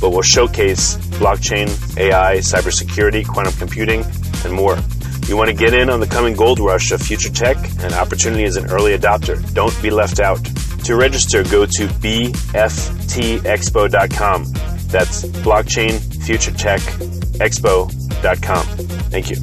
but will showcase blockchain, AI, cybersecurity, quantum computing, and more. You want to get in on the coming gold rush of future tech and opportunity as an early adopter. Don't be left out. To register, go to bftexpo.com. That's blockchain future tech expo.com. Thank you.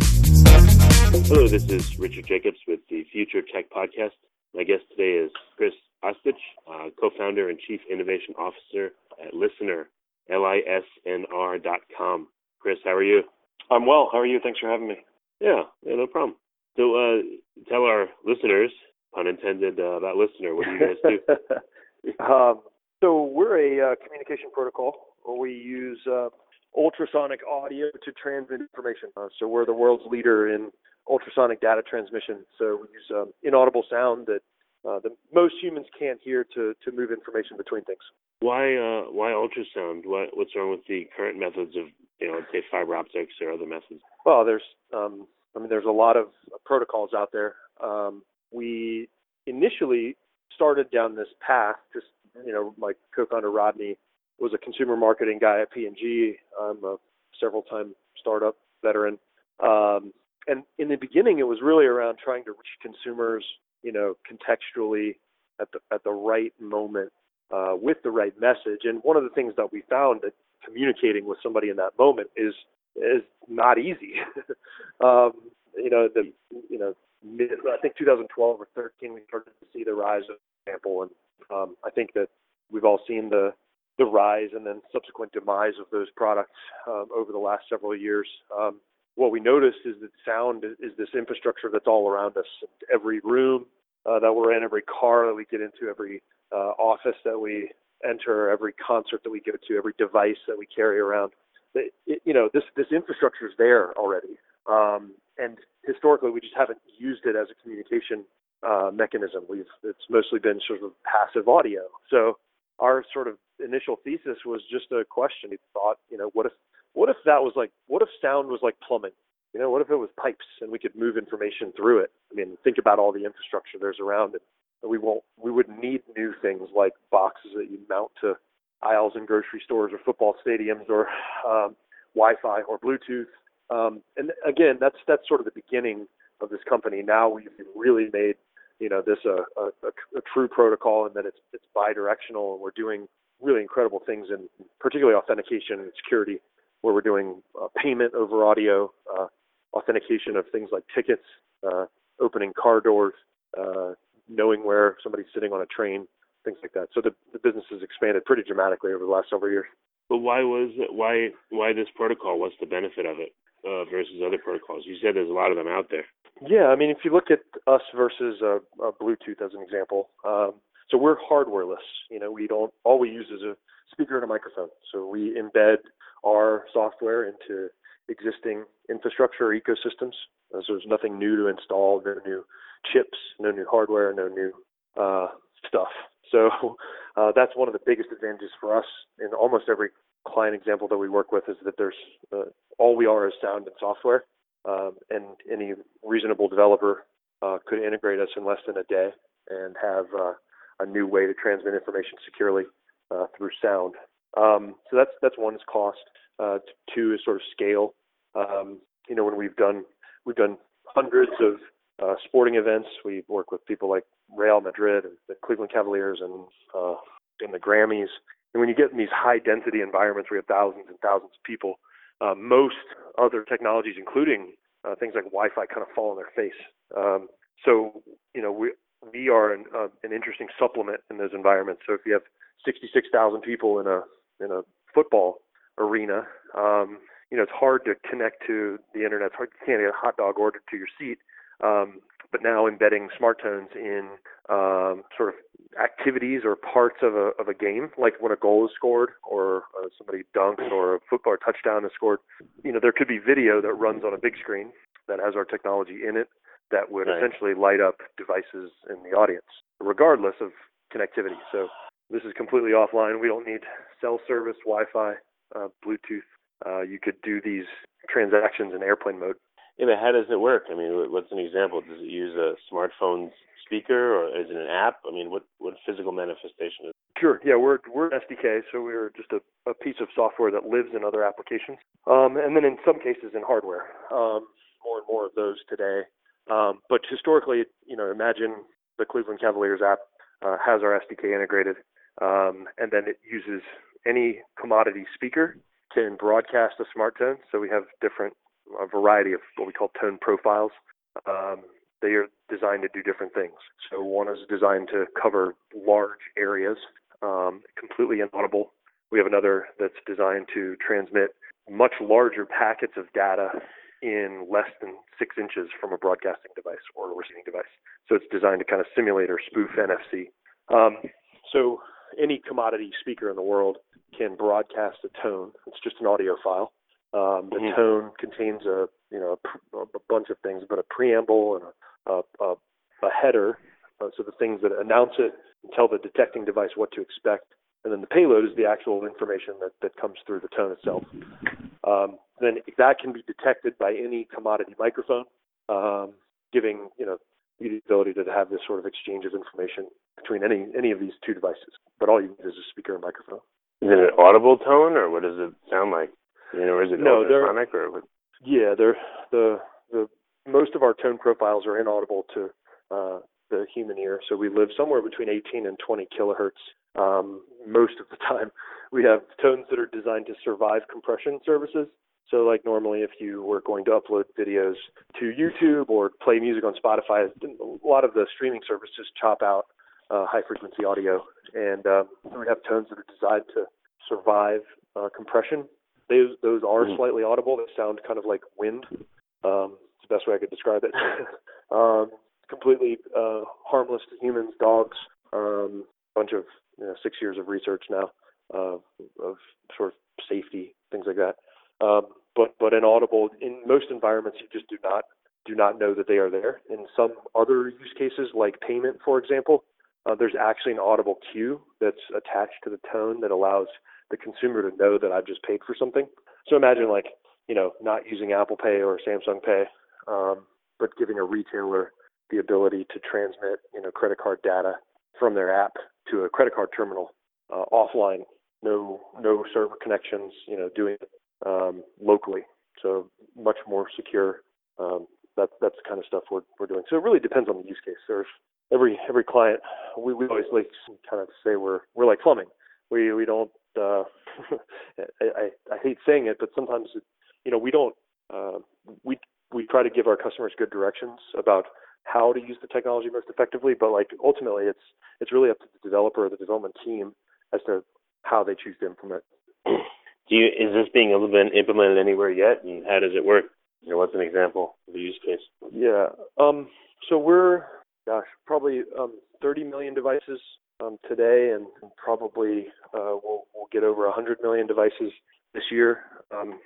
Hello, this is Richard Jacobs with the Future Tech Podcast. My guest today is Chris Ostoich, uh, co-founder and chief innovation officer at Lisnr, L-I-S-N-R dot com. Chris, how are you? I'm well. How are you? Thanks for having me. Yeah, yeah no problem. So uh, tell our listeners, pun intended, uh, about Lisnr. What do you guys do? um, so we're a uh, communication protocol. We use uh, ultrasonic audio to transmit information. Uh, so we're the world's leader in ultrasonic data transmission. So we use um, inaudible sound that uh, the most humans can't hear to to move information between things. Why uh, why ultrasound? What what's wrong with the current methods of you know say fiber optics or other methods? Well, there's um, I mean there's a lot of protocols out there. Um, we initially started down this path. Just you know, my co-founder Rodney was a consumer marketing guy at P&G. I'm a several-time startup veteran. Um, and in the beginning, it was really around trying to reach consumers you know, contextually at the at the right moment uh, with the right message. And one of the things that we found that communicating with somebody in that moment is is not easy. um, you know, the you know, mid, I think 2012 or 13 we started to see the rise of example, and um, I think that we've all seen the the rise and then subsequent demise of those products um, over the last several years. Um, what we noticed is that sound is this infrastructure that's all around us. Every room, uh, that we're in, every car that we get into, every uh, office that we enter, every concert that we go to, every device that we carry around. It, it, you know, this this infrastructure is there already, um, and historically we just haven't used it as a communication uh, mechanism. We've it's mostly been sort of passive audio. So our sort of initial thesis was just a question. We thought, you know, what if what if that was like what if sound was like plumbing? You know, what if it was pipes and we could move information through it? I mean, think about all the infrastructure there's around it. We won't, we wouldn't need new things like boxes that you mount to aisles in grocery stores or football stadiums or um, Wi-Fi or Bluetooth. Um, and again, that's that's sort of the beginning of this company. Now we've really made you know this a, a, a, a true protocol and that it's it's bidirectional and we're doing really incredible things in particularly authentication and security where we're doing uh, payment over audio, uh, authentication of things like tickets, uh, opening car doors, uh, knowing where somebody's sitting on a train, things like that. So the, the business has expanded pretty dramatically over the last several years. But why was it, why why this protocol? What's the benefit of it uh, versus other protocols? You said there's a lot of them out there. Yeah, I mean, if you look at us versus a, a Bluetooth as an example, um, so we're hardwareless. You know, we don't all we use is a speaker and a microphone. So we embed our software into existing infrastructure ecosystems. Uh, so there's nothing new to install, no new chips, no new hardware, no new uh, stuff. So uh, that's one of the biggest advantages for us in almost every client example that we work with is that there's uh, all we are is sound and software, um, and any reasonable developer uh, could integrate us in less than a day and have uh, a new way to transmit information securely uh, through sound. Um, so that's that's one is cost. Uh, two is sort of scale. Um, you know, when we've done we've done hundreds of uh, sporting events, we work with people like Real Madrid and the Cleveland Cavaliers and uh, and the Grammys. And when you get in these high density environments where you have thousands and thousands of people, uh, most other technologies, including uh, things like Wi-Fi, kind of fall on their face. Um, so you know we we are an, uh, an interesting supplement in those environments. So if you have 66,000 people in a in a football arena, um, you know it's hard to connect to the internet. It's hard you can't get a hot dog ordered to your seat. Um, but now embedding smart tones in um, sort of activities or parts of a of a game, like when a goal is scored or uh, somebody dunks or a football touchdown is scored. You know, there could be video that runs on a big screen that has our technology in it that would right. essentially light up devices in the audience, regardless of connectivity. So this is completely offline. We don't need cell service, Wi-Fi, uh, Bluetooth. Uh, you could do these transactions in airplane mode. Yeah, but how does it work? I mean, what's an example? Does it use a smartphone speaker, or is it an app? I mean, what what physical manifestation is? It? Sure. Yeah, we're we're an SDK, so we're just a, a piece of software that lives in other applications, um, and then in some cases in hardware. Um, more and more of those today. Um, but historically, you know, imagine the Cleveland Cavaliers app uh, has our SDK integrated, um, and then it uses any commodity speaker can broadcast a smart tone. So we have different a variety of what we call tone profiles. Um, they are designed to do different things. So one is designed to cover large areas, um, completely inaudible. We have another that's designed to transmit much larger packets of data in less than six inches from a broadcasting device or a receiving device. So it's designed to kind of simulate or spoof NFC. Um, so any commodity speaker in the world can broadcast a tone. It's just an audio file. Um, the mm-hmm. tone contains a you know a, a, bunch of things, but a preamble and a, a, a header. Uh, so the things that announce it and tell the detecting device what to expect, and then the payload is the actual information that, that comes through the tone itself. Um, then that can be detected by any commodity microphone, um, giving you know the ability to have this sort of exchange of information between any any of these two devices. But all you need is a speaker and microphone. Is it an audible tone, or what does it sound like? You know, is it no, ultrasonic or? What? Yeah, they're the the most of our tone profiles are inaudible to uh, the human ear, so we live somewhere between 18 and 20 kilohertz. Um, most of the time, we have tones that are designed to survive compression services. So, like normally, if you were going to upload videos to YouTube or play music on Spotify, a lot of the streaming services chop out uh, high frequency audio, and um, we have tones that are designed to survive uh, compression. Those those are mm-hmm. slightly audible. They sound kind of like wind. Um, it's the best way I could describe it. um, completely uh, harmless to humans, dogs. Um, bunch of you know, six years of research now uh, of sort of safety things like that. Um, but but inaudible in most environments, you just do not do not know that they are there. In some other use cases, like payment, for example, uh, there's actually an audible cue that's attached to the tone that allows the consumer to know that I've just paid for something. So imagine like, you know, not using Apple Pay or Samsung Pay, um, but giving a retailer the ability to transmit, you know, credit card data from their app to a credit card terminal uh, offline, no no server connections, you know, doing um, locally. So much more secure. Um, that's that's the kind of stuff we're we're doing. So it really depends on the use case. There's every every client. We we always like kind of say we're we're like plumbing. We we don't uh, I, I hate saying it, but sometimes it, you know we don't uh, we we try to give our customers good directions about how to use the technology most effectively, but like ultimately it's it's really up to the developer or the development team as to how they choose to implement. Do you, is this being implemented anywhere yet, and how does it work? You know, what's an example of a use case? Yeah. Um, so we're, gosh, probably um, 30 million devices um, today, and probably uh, we'll, we'll get over 100 million devices this year. Um,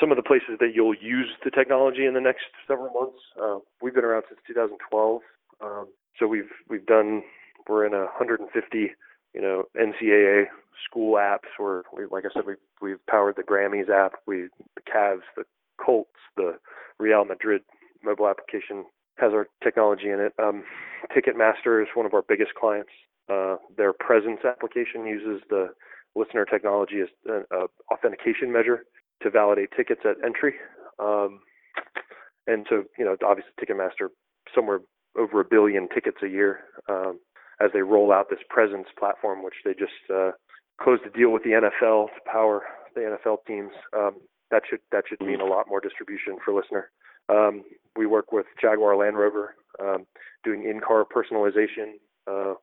some of the places that you'll use the technology in the next several months. Uh, we've been around since 2012, um, so we've we've done we're in 150 you know NCAA school apps. Where we, like I said, we've we've powered the Grammys app, we the Cavs, the Colts, the Real Madrid mobile application has our technology in it. Um, Ticketmaster is one of our biggest clients. Uh, their presence application uses the Lisnr technology as an authentication measure to validate tickets at entry. Um, and so, you know, obviously Ticketmaster somewhere over a billion tickets a year um, as they roll out this presence platform, which they just uh, closed a deal with the NFL to power the NFL teams. Um, that should that should mean a lot more distribution for Lisnr. Um, we work with Jaguar Land Rover um, doing in-car personalization. Uh,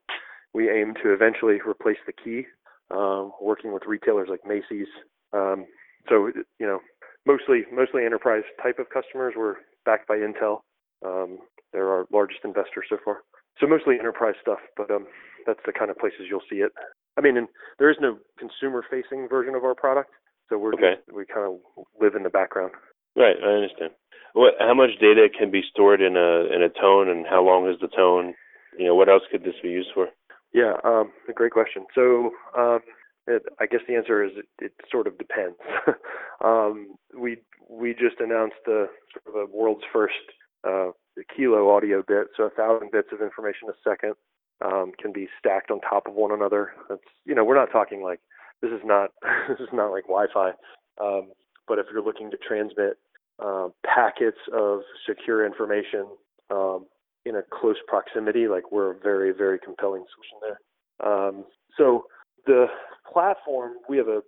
we aim to eventually replace the key, um, working with retailers like Macy's. Um, so you know, mostly mostly enterprise type of customers. We're backed by Intel. Um, they're our largest investor so far. So mostly enterprise stuff, but um, that's the kind of places you'll see it. I mean, and there is no consumer-facing version of our product, so we're okay. just, we kind of live in the background. Right, I understand. What? How much data can be stored in a in a tone, and how long is the tone? You know, what else could this be used for? Yeah, um, a great question. So um, it, I guess the answer is it, it sort of depends. um, we we just announced the sort of a world's first uh, kilo audio bit, so a thousand bits of information a second um, can be stacked on top of one another. That's you know we're not talking like this is not this is not like Wi-Fi, um, but if you're looking to transmit uh, packets of secure information um, in a close proximity, like we're a very very compelling solution there. Um, so the platform, we have a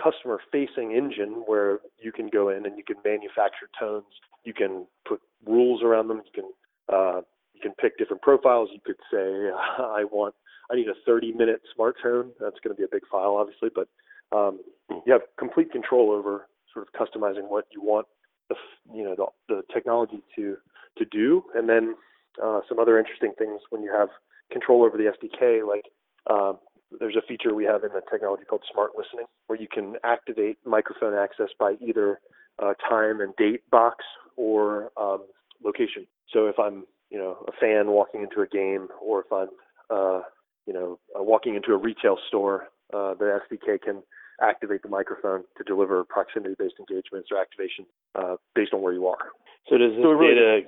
customer facing engine where you can go in and you can manufacture tones. You can put rules around them. You can uh, you can pick different profiles. You could say I want I need a 30 minute smart tone. That's going to be a big file, obviously, but um, you have complete control over sort of customizing what you want the you know the, the technology to to do, and then uh, some other interesting things when you have control over the SDK, like uh, there's a feature we have in the technology called smart listening where you can activate microphone access by either uh, time and date box or um, location. So if I'm, you know, a fan walking into a game or if I'm, uh, you know, uh, walking into a retail store, uh, the SDK can activate the microphone to deliver proximity-based engagements or activation uh, based on where you are. So does this so data,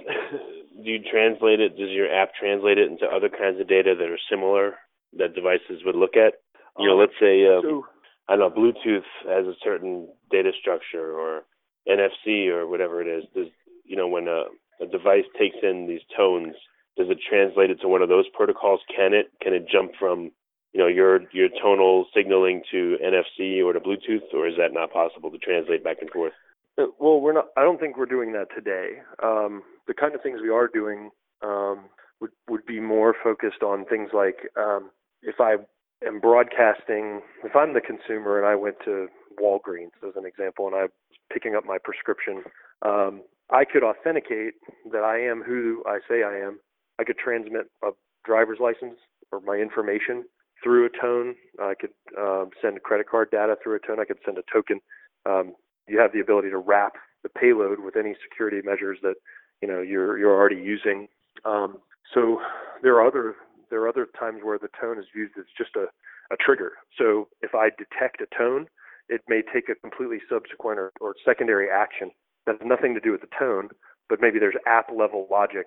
do you translate it, does your app translate it into other kinds of data that are similar that devices would look at? You know, um, let's say um, I don't know Bluetooth has a certain data structure or NFC or whatever it is. Does you know when a, a device takes in these tones, does it translate it to one of those protocols? Can it can it jump from you know your your tonal signaling to NFC or to Bluetooth, or is that not possible to translate back and forth? Uh, well, we're not. I don't think we're doing that today. Um, the kind of things we are doing um, would would be more focused on things like um, if I am broadcasting, if I'm the consumer and I went to Walgreens as an example, and I'm picking up my prescription, um, I could authenticate that I am who I say I am. I could transmit a driver's license or my information through a tone. I could um, send credit card data through a tone. I could send a token. Um, you have the ability to wrap the payload with any security measures that you know you're you're already using. Um, so there are other there are other times where the tone is used as just a, a trigger. So if I detect a tone, it may take a completely subsequent or, or secondary action that has nothing to do with the tone, but maybe there's app level logic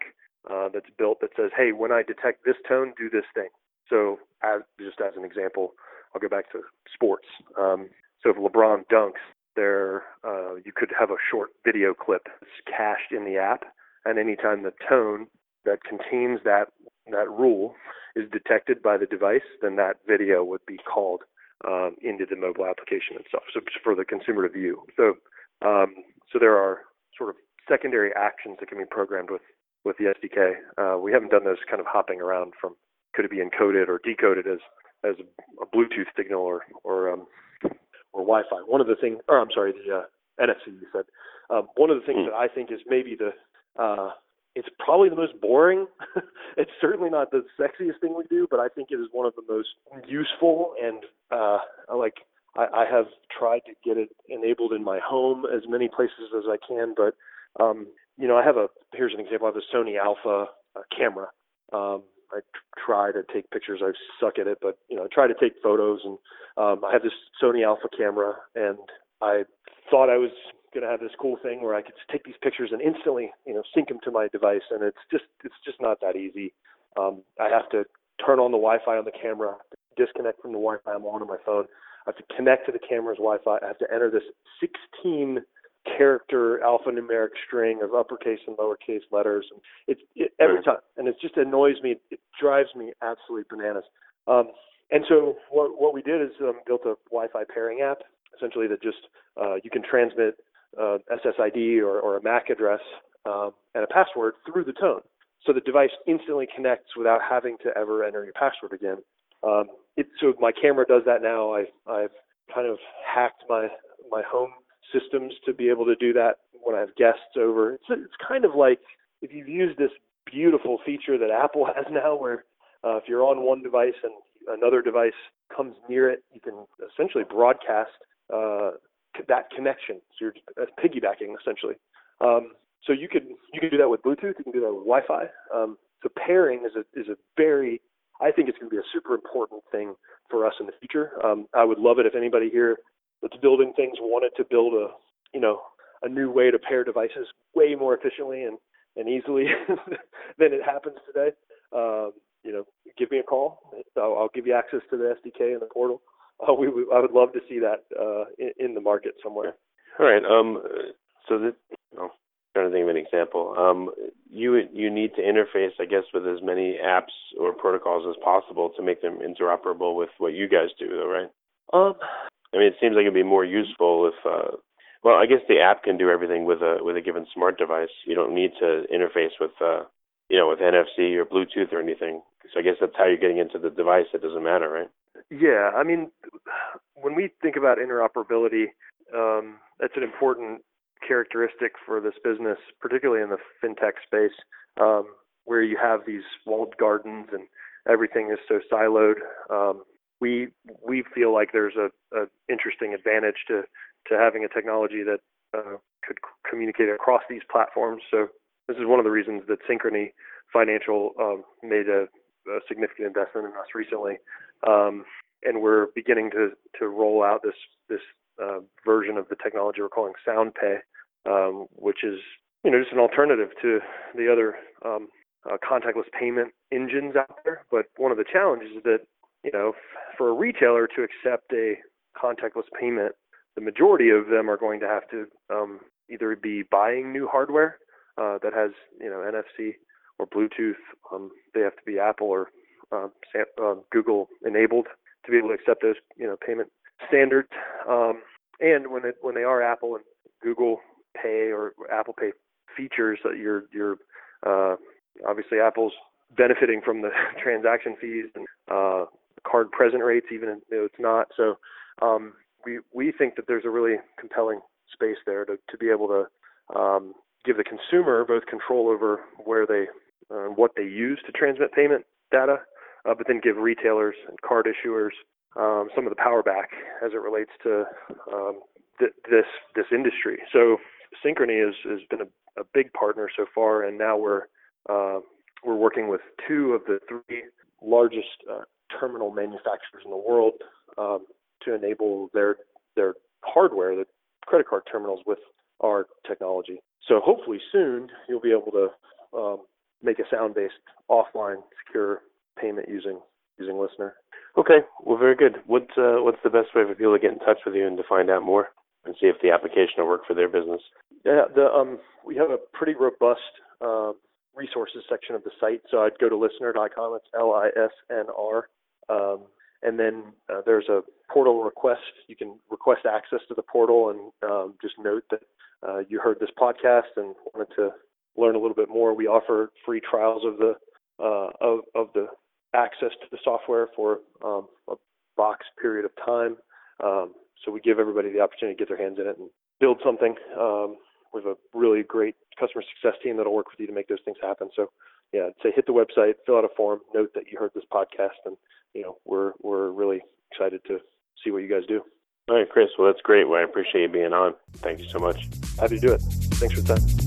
uh, that's built that says, hey, when I detect this tone, do this thing. So as just as an example, I'll go back to sports. Um, so if LeBron dunks, there uh, you could have a short video clip that's cached in the app, and anytime the tone that contains that that rule is detected by the device, then that video would be called um, into the mobile application itself, so for the consumer to view. So, um, so there are sort of secondary actions that can be programmed with with the SDK. Uh, we haven't done those kind of hopping around from could it be encoded or decoded as as a Bluetooth signal or or um, or Wi-Fi. One of the things, or I'm sorry, the uh, NFC you said. Um, one of the things mm. that I think is maybe the uh, it's probably the most boring. it's certainly not the sexiest thing we do, but I think it is one of the most useful and uh, like I, I have tried to get it enabled in my home as many places as I can. But um, you know, I have a here's an example. I have a Sony Alpha uh, camera. Um, I try to take pictures. I suck at it, but you know, I try to take photos. And um, I have this Sony Alpha camera, and I thought I was going to have this cool thing where I could take these pictures and instantly, you know, sync them to my device. And it's just, it's just not that easy. Um, I have to turn on the Wi-Fi on the camera, disconnect from the Wi-Fi I'm on on my phone. I have to connect to the camera's Wi-Fi. I have to enter this 16 character alphanumeric string of uppercase and lowercase letters, and it's it, every time, and it just annoys me. It drives me absolutely bananas. Um, and so what what we did is um, built a Wi-Fi pairing app, essentially that just uh, you can transmit uh, SSID or, or a MAC address um, and a password through the tone, so the device instantly connects without having to ever enter your password again. Um, it, so my camera does that now. I've I've kind of hacked my my home systems to be able to do that when I have guests over. It's it's kind of like if you've used this beautiful feature that Apple has now, where uh, if you're on one device and another device comes near it, you can essentially broadcast uh, that connection. So you're uh, piggybacking essentially. Um, so you could you can do that with Bluetooth. You can do that with Wi-Fi. Um, so pairing is a is a very I think it's going to be a super important thing for us in the future. Um, I would love it if anybody here that's building things wanted to build a you know a new way to pair devices way more efficiently and and easily than it happens today. Um, you know, give me a call. I'll, I'll give you access to the SDK and the portal. Uh, we, we, I would love to see that uh, in, in the market somewhere. All right. Um, so that, oh, trying to think of an example. Um, you you need to interface, I guess, with as many apps or protocols as possible to make them interoperable with what you guys do, though, right? Um, I mean, it seems like it'd be more useful if, uh, well, I guess the app can do everything with a with a given smart device. You don't need to interface with, uh, you know, with NFC or Bluetooth or anything. So I guess that's how you're getting into the device. It doesn't matter, right? Yeah, I mean, when we think about interoperability, um, that's an important characteristic for this business, particularly in the fintech space, um, where you have these walled gardens and everything is so siloed. Um, we we feel like there's a, a interesting advantage to to having a technology that uh, could communicate across these platforms. So this is one of the reasons that Synchrony Financial um, made a, a, significant investment in us recently, um, and we're beginning to to roll out this this uh, version of the technology we're calling SoundPay, um, which is you know just an alternative to the other um, uh, contactless payment engines out there. But one of the challenges is that you know for a retailer to accept a contactless payment, the majority of them are going to have to um, either be buying new hardware uh, that has you know NFC or Bluetooth. Um, they have to be Apple or uh, uh, Google enabled to be able to accept those you know payment standards. Um, and when it when they are Apple and Google Pay or Apple Pay features, that you're you're uh, obviously Apple's benefiting from the transaction fees and uh, card present rates, even though it's not. So um, we we think that there's a really compelling space there to to be able to um, give the consumer both control over where they uh, what they use to transmit payment data, uh, but then give retailers and card issuers um, some of the power back as it relates to um, th- this this industry. So Synchrony has has been a, a big partner so far, and now we're uh, we're working with two of the three largest uh, terminal manufacturers in the world um, to enable their their hardware, the credit card terminals, with our technology. So hopefully soon you'll be able to um, make a sound-based offline secure payment using using Lisnr. Okay, well, very good. What's uh, what's the best way for people to get in touch with you and to find out more and see if the application will work for their business? Yeah, the um, we have a pretty robust uh, resources section of the site. So I'd go to lisnr.com. It's L-I-S-N-R. Um, and then uh, there's a portal request. You can request access to the portal and um, just note that uh, you heard this podcast and wanted to learn a little bit more. We offer free trials of the uh, of, of the access to the software for um, a box period of time. Um, so we give everybody the opportunity to get their hands in it and build something. Um, we have a really great customer success team that'll work with you to make those things happen. So yeah, I'd say hit the website, fill out a form, note that you heard this podcast, and you know we're we're really excited to see what you guys do. All right, Chris. Well, that's great. Well, I appreciate you being on. Thank you so much. Happy to do it. Thanks for the time.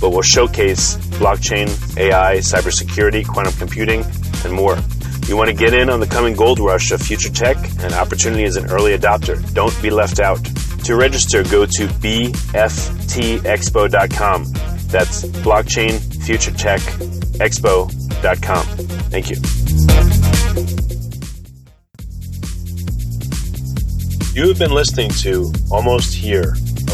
but will showcase blockchain, AI, cybersecurity, quantum computing, and more. You want to get in on the coming gold rush of future tech and opportunity as an early adopter. Don't be left out. To register, go to bftexpo.com. That's blockchain future tech expo.com. Thank you. You have been listening to Almost Here,